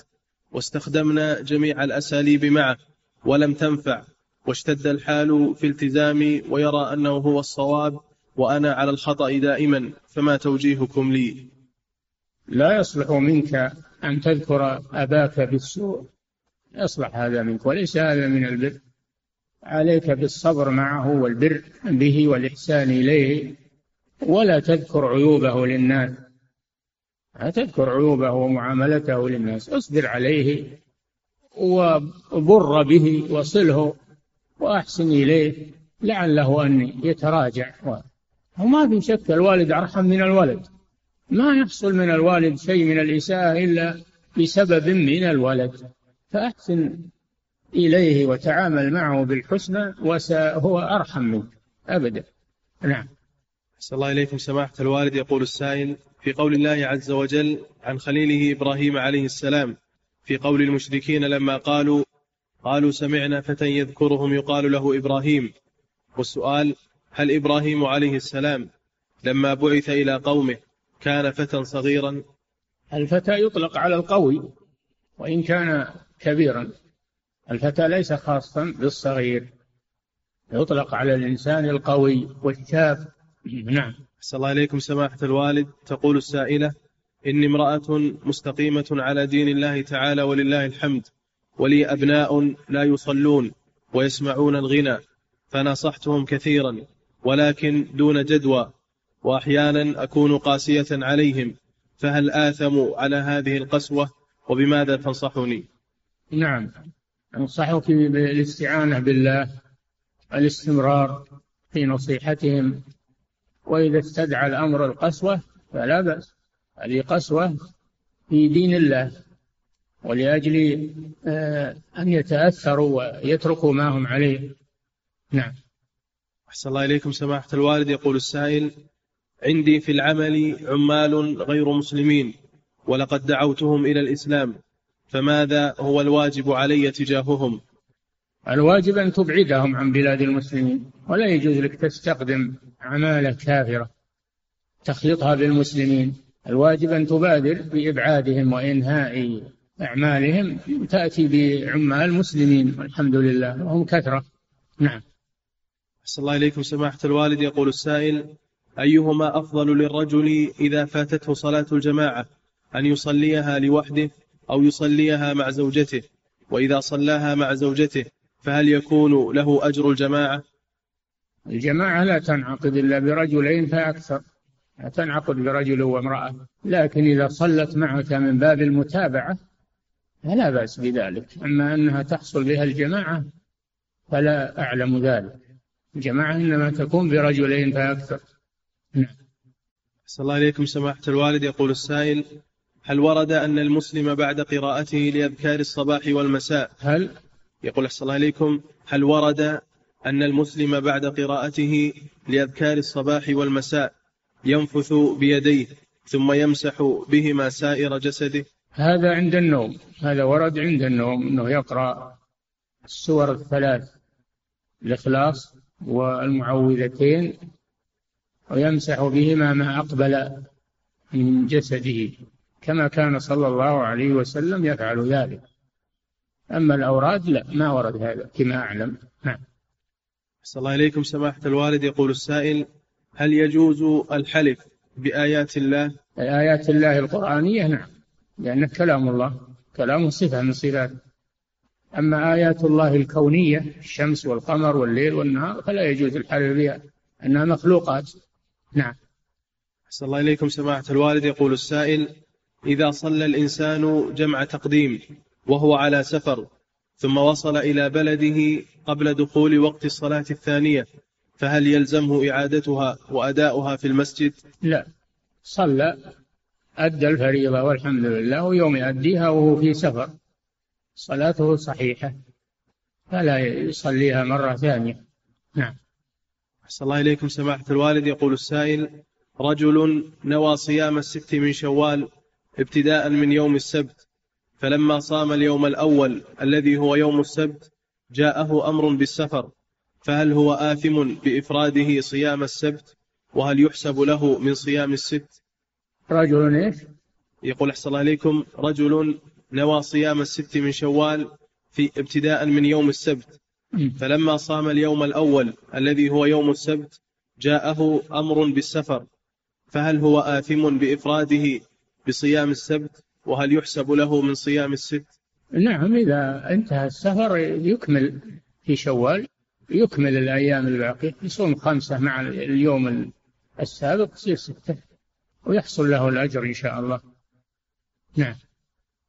واستخدمنا جميع الأساليب معه ولم تنفع واشتد الحال في التزامي ويرى أنه هو الصواب وأنا على الخطأ دائما فما توجيهكم لي؟ لا يصلح منك أن تذكر أباك بالسوء. يصلح هذا منك وليس هذا من البر. عليك بالصبر معه والبر به والإحسان إليه. ولا تذكر عيوبه للناس. لا تذكر عيوبه ومعاملته للناس. اصبر عليه وبر به وصله. وأحسن إليه لعله أن يتراجع. وما في شك الوالد أرحم من الولد. ما يحصل من الوالد شيء من الإساءة إلا بسبب من الولد. فأحسن إليه وتعامل معه بالحسنى وهو أرحم منك أبدا. نعم. أحسن الله إليكم سماحة الوالد. يقول السائل في قول الله عز وجل عن خليله إبراهيم عليه السلام في قول المشركين لما قالوا قالوا سمعنا فتى يذكرهم يقال له إبراهيم. والسؤال هل إبراهيم عليه السلام لما بعث إلى قومه كان فتى صغيرا؟ الفتى يطلق على القوي وإن كان كبيرا. الفتى ليس خاصا بالصغير يطلق على الإنسان القوي والشاب نعم. أحسن الله إليكم سماحة الوالد. تقول السائلة إني امرأة مستقيمة على دين الله تعالى ولله الحمد. ولي أبناء لا يصلون ويسمعون الغنى فنصحتهم كثيرا ولكن دون جدوى وأحيانا أكون قاسية عليهم فهل آثم على هذه القسوة؟ وبماذا تنصحني؟ نعم. أنصحك بالاستعانة بالله الاستمرار في نصيحتهم وإذا استدعى الأمر القسوة فلا بأس. هذه قسوة في دين الله. ولأجل آه، أن يتأثروا ويتركوا ما هم عليه. نعم. أحسن الله إليكم سماحة الوالد. يقول السائل عندي في العمل عمال غير مسلمين ولقد دعوتهم إلى الإسلام فماذا هو الواجب علي تجاههم؟ الواجب أن تبعدهم عن بلاد المسلمين ولا يجوز لك تستخدم عمالة كافرة تخلطها بالمسلمين. الواجب أن تبادر بإبعادهم وإنهاء أعمالهم تأتي بعمال مسلمين والحمد لله وهم كثرة. نعم. أحسن الله إليكم سماحة الوالد. يقول السائل أيهما أفضل للرجل إذا فاتته صلاة الجماعة أن يصليها لوحده أو يصليها مع زوجته؟ وإذا صلاها مع زوجته فهل يكون له أجر الجماعة؟ الجماعة لا تنعقد إلا برجلين فأكثر. لا تنعقد برجل وامرأة. لكن إذا صلت معك من باب المتابعة فلا بأس بذلك. أما أنها تحصل بها الجماعة فلا أعلم ذلك. الجماعة إنما تكون برجلين فأكثر. نعم. صلى الله عليكم سماحة الوالد. يقول السائل هل ورد أن المسلم بعد قراءته لأذكار الصباح والمساء؟ هل؟ يقول أحسن الله عليكم هل ورد أن المسلم بعد قراءته لأذكار الصباح والمساء ينفث بيديه ثم يمسح بهما سائر جسده؟ هذا عند النوم هذا ورد عند النوم أنه يقرأ السور الثلاث الإخلاص والمعوذتين ويمسح بهما ما أقبل من جسده كما كان صلى الله عليه وسلم يفعل ذلك. أما الأوراد لا ما ورد هذا كما أعلم. نعم. صلى الله إليكم سماحة الوالد. يقول السائل هل يجوز الحلف بآيات الله؟ آيات الله القرآنية؟ نعم. لأنه كلام الله كلام صفة من صفاته. أما آيات الله الكونية الشمس والقمر والليل والنهار فلا يجوز الحلف بها أنها مخلوقات. نعم. أحسن الله إليكم سماحة الوالد. يقول السائل إذا صلى الإنسان جمع تقديم وهو على سفر ثم وصل إلى بلده قبل دخول وقت الصلاة الثانية فهل يلزمه إعادتها وأداؤها في المسجد؟ لا. صلى أدى الفريضة والحمد لله ويوم يؤديها وهو في سفر. صلاته صحيحة فلا يصليها مرة ثانية. نعم. أحسن الله إليكم سماحة الوالد. يقول السائل رجل نوى صيام الست من شوال ابتداء من يوم السبت فلما صام اليوم الأول الذي هو يوم السبت جاءه أمر بالسفر فهل هو آثم بإفراده صيام السبت؟ وهل يحسب له من صيام الست؟ رجل إيش؟ يقول أحسن الله إليكم رجل نوى صيام الست من شوال في ابتداء من يوم السبت. فلما صام اليوم الأول الذي هو يوم السبت جاءه أمر بالسفر. فهل هو آثم بإفراده بصيام السبت؟ وهل يحسب له من صيام الست؟ نعم إذا انتهى السفر يكمل في شوال يكمل الأيام الباقية يصوم خمسة مع اليوم السابق يصير ستة. ويحصل له الأجر إن شاء الله. نعم.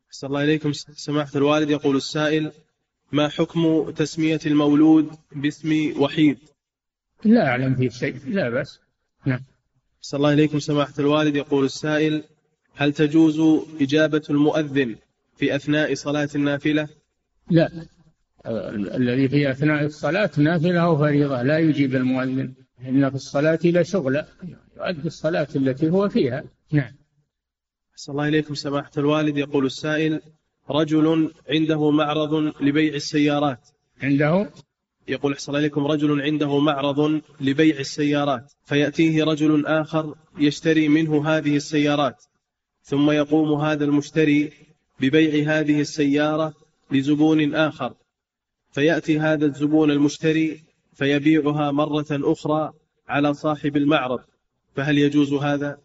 أحسن الله إليكم. سماحة الوالد يقول السائل ما حكم تسمية المولود باسم وحيد؟ لا أعلم فيه شيء لا بأس. نعم. أحسن الله إليكم. سماحة الوالد يقول السائل هل تجوز إجابة المؤذن في أثناء صلاة النافلة؟ لا. الذي في أثناء الصلاة نافلة أو فريضة لا يجيب المؤذن. إن في الصلاة لشغلة يؤدي الصلاة التي هو فيها. نعم. أحسن الله إليكم سماحة الوالد. يقول السائل رجل عنده معرض لبيع السيارات. عنده؟ يقول أحسن الله إليكم رجل عنده معرض لبيع السيارات. فيأتيه رجل آخر يشتري منه هذه السيارات. ثم يقوم هذا المشتري ببيع هذه السيارة لزبون آخر. فيأتي هذا الزبون المشتري فيبيعها مرة أخرى على صاحب المعرض. فهل يجوز هذا؟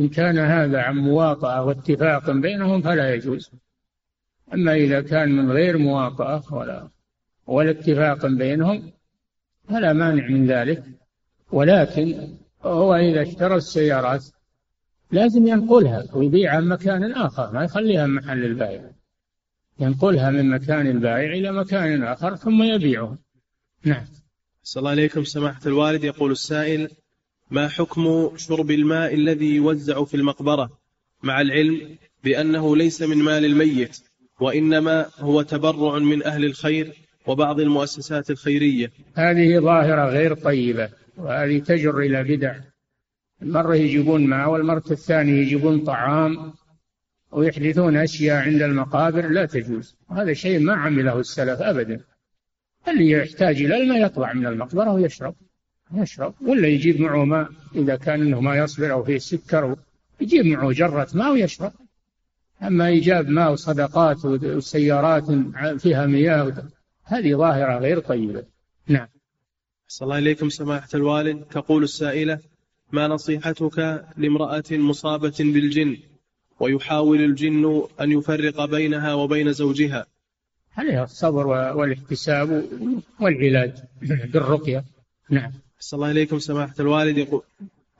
إن كان هذا عن مواطأة واتفاق بينهم فلا يجوز. أما إذا كان من غير مواطأة ولا ولا اتفاق بينهم فلا مانع من ذلك. ولكن هو إذا اشترى السيارات لازم ينقلها ويبيعها من مكان آخر ما يخليها محل البائع. ينقلها من مكان البائع إلى مكان آخر ثم يبيعها نعم. صلى الله عليكم سماحة الوالد يقول السائل ما حكم شرب الماء الذي يوزع في المقبرة مع العلم بأنه ليس من مال الميت وإنما هو تبرع من أهل الخير وبعض المؤسسات الخيرية؟ هذه ظاهرة غير طيبة وهذه تجر إلى بدع. مرة يجيبون ماء والمرة الثانية يجيبون طعام ويحدثون أشياء عند المقابر لا تجوز. هذا شيء ما عمله السلف أبدا. اللي يحتاج إلى الماء يطلع من المقبرة ويشرب يشرب. ولا يجيب معه ماء إذا كان إنه ما يصبر أو فيه سكر يجيب معه جرة ماء ويشرب. أما إيجاب ماء وصدقات وسيارات فيها مياه هذه ظاهرة غير طيبة. نعم. صلى الله إليكم سماحة الوالد. تقول السائلة ما نصيحتك لامرأة مصابة بالجن؟ ويحاول الجن أن يفرق بينها وبين زوجها. عليها الصبر والاحتساب والعلاج بالرقية. نعم. صلى الله إليكم سماحة الوالد. يقول,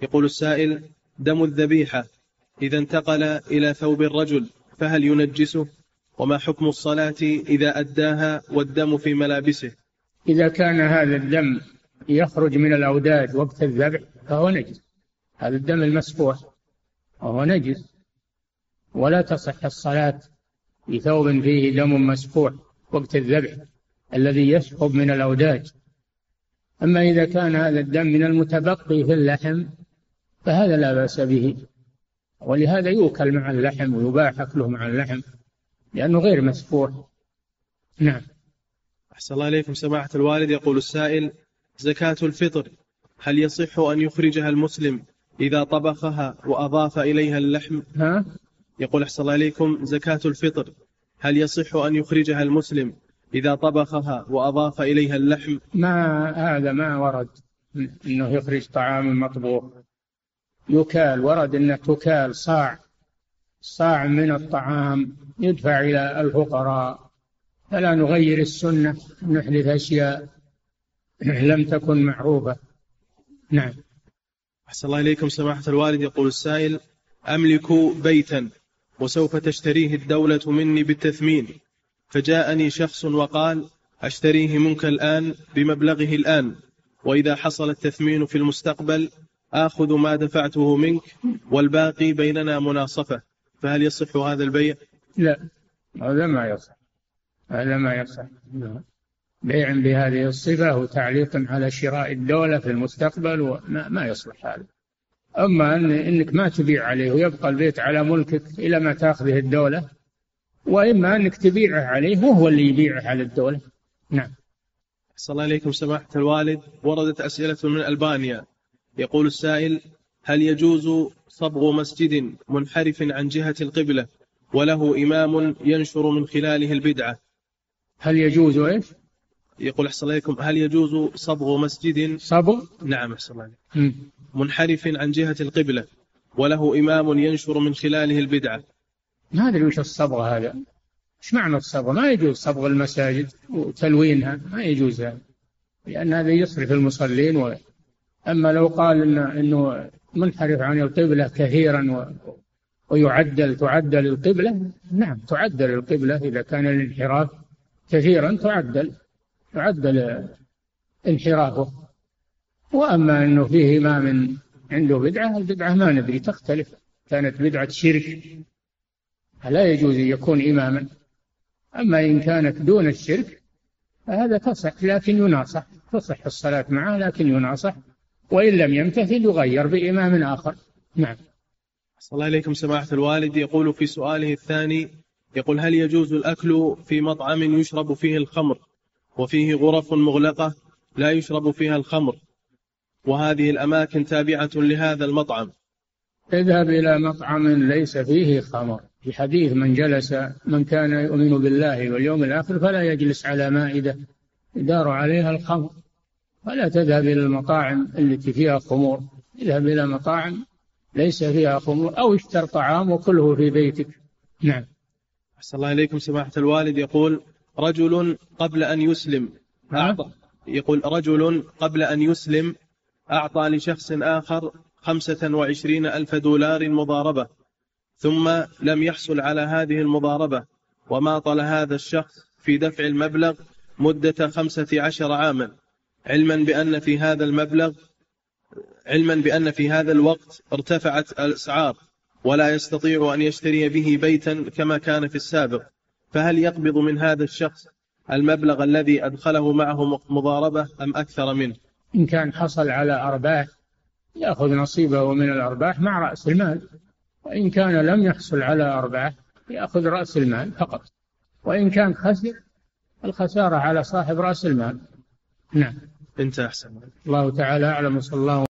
يقول السائل دم الذبيحة. إذا انتقل إلى ثوب الرجل فهل ينجسه؟ وما حكم الصلاة إذا أداها والدم في ملابسه؟ إذا كان هذا الدم يخرج من الأوداج وقت الذبح فهو نجس. هذا الدم المسفوح وهو نجس. ولا تصح الصلاة بثوب فيه دم مسفوح. وقت الذبح الذي يسحب من الأوداج. أما إذا كان هذا الدم من المتبقي في اللحم فهذا لا بأس به. ولهذا يؤكل مع اللحم ويباح أكله مع اللحم لأنه غير مسفوح. نعم. أحسن الله إليكم. سماحة الوالد يقول السائل زكاة الفطر هل يصح أن يخرجها المسلم إذا طبخها وأضاف إليها اللحم؟ ها؟ يقول أحسن الله إليكم زكاة الفطر. هل يصح أن يخرجها المسلم إذا طبخها وأضاف إليها اللحم؟ ما هذا ما ورد أنه يخرج طعام مطبوخ. يكال ورد أنه تكال صاع صاع من الطعام يدفع إلى الفقراء. فلا نغير السنة نحدث أشياء لم تكن معروفة. نعم. أحسن الله إليكم سماحة الوالد يقول السائل أملك بيتا. وسوف تشتريه الدولة مني بالتثمين. فجاءني شخص وقال أشتريه منك الآن بمبلغه الآن. وإذا حصل التثمين في المستقبل آخذ ما دفعته منك والباقي بيننا مناصفة. فهل يصح هذا البيع؟ لا هذا ما يصح. هذا ما يصح. بيع بهذه الصفة وتعليق على شراء الدولة في المستقبل وما ما يصلح هذا. أما أن إنك ما تبيع عليه ويبقى البيت على ملكك إلى ما تأخذه الدولة وإما أنك تبيعه عليه وهو اللي يبيعه على الدولة. نعم. صلى الله عليكم سماحة الوالد. وردت أسئلة من ألبانيا. يقول السائل هل يجوز صبغ مسجد منحرف عن جهة القبلة وله إمام ينشر من خلاله البدعة؟ هل يجوز إيش؟ يقول أحسن عليكم هل يجوز صبغ مسجد صبغ؟ نعم أحسن الله عليكم. منحرف عن جهة القبلة وله إمام ينشر من خلاله البدعة ما أدري وش الصبغ هذا إيش معنى الصبغ؟ ما يجوز صبغ المساجد وتلوينها ما يجوز هذا لأن هذا يصرف المصلين و... أما لو قال إن إنه منحرف عن القبلة كثيرا و... ويعدل تعدل القبلة نعم تعدل القبلة إذا كان الانحراف كثيرا تعدل تعدل انحرافه وأما أنه فيه امام عنده بدعة البدعة ما ندري تختلف. كانت بدعة شرك لا يجوز أن يكون إماما. أما إن كانت دون الشرك فهذا تصح لكن يناصح. تصح الصلاة معه لكن يناصح. وإن لم يمتثل يغير بإمام آخر. نعم. صلى الله عليكم سماحة الوالد. يقول في سؤاله الثاني يقول هل يجوز الأكل في مطعم يشرب فيه الخمر؟ وفيه غرف مغلقة لا يشرب فيها الخمر. وهذه الأماكن تابعة لهذا المطعم. اذهب إلى مطعم ليس فيه خمر. في حديث من جلس من كان يؤمن بالله واليوم الآخر فلا يجلس على مائدة يدار عليها الخمر. ولا تذهب إلى المطاعم التي فيها خمور. اذهب إلى مطاعم ليس فيها خمور أو اشتر طعام وكله في بيتك. نعم. أحسن الله إليكم سماحة الوالد. يقول رجل قبل أن يسلم. أعطى يقول رجل قبل أن يسلم أعطى لشخص آخر خمسة وعشرين ألف دولار مضاربة ثم لم يحصل على هذه المضاربة وماطل هذا الشخص في دفع المبلغ مدة خمسة عشر عاما. علما بأن في هذا المبلغ علما بأن في هذا الوقت ارتفعت الأسعار ولا يستطيع أن يشتري به بيتا كما كان في السابق. فهل يقبض من هذا الشخص المبلغ الذي أدخله معه مضاربة أم أكثر منه؟ إن كان حصل على أرباح يأخذ نصيبه من الأرباح مع رأس المال. وإن كان لم يحصل على أرباح يأخذ رأس المال فقط. وإن كان خسر الخسارة على صاحب رأس المال. نعم. انت أحسن. الله تعالى أعلم وصلى الله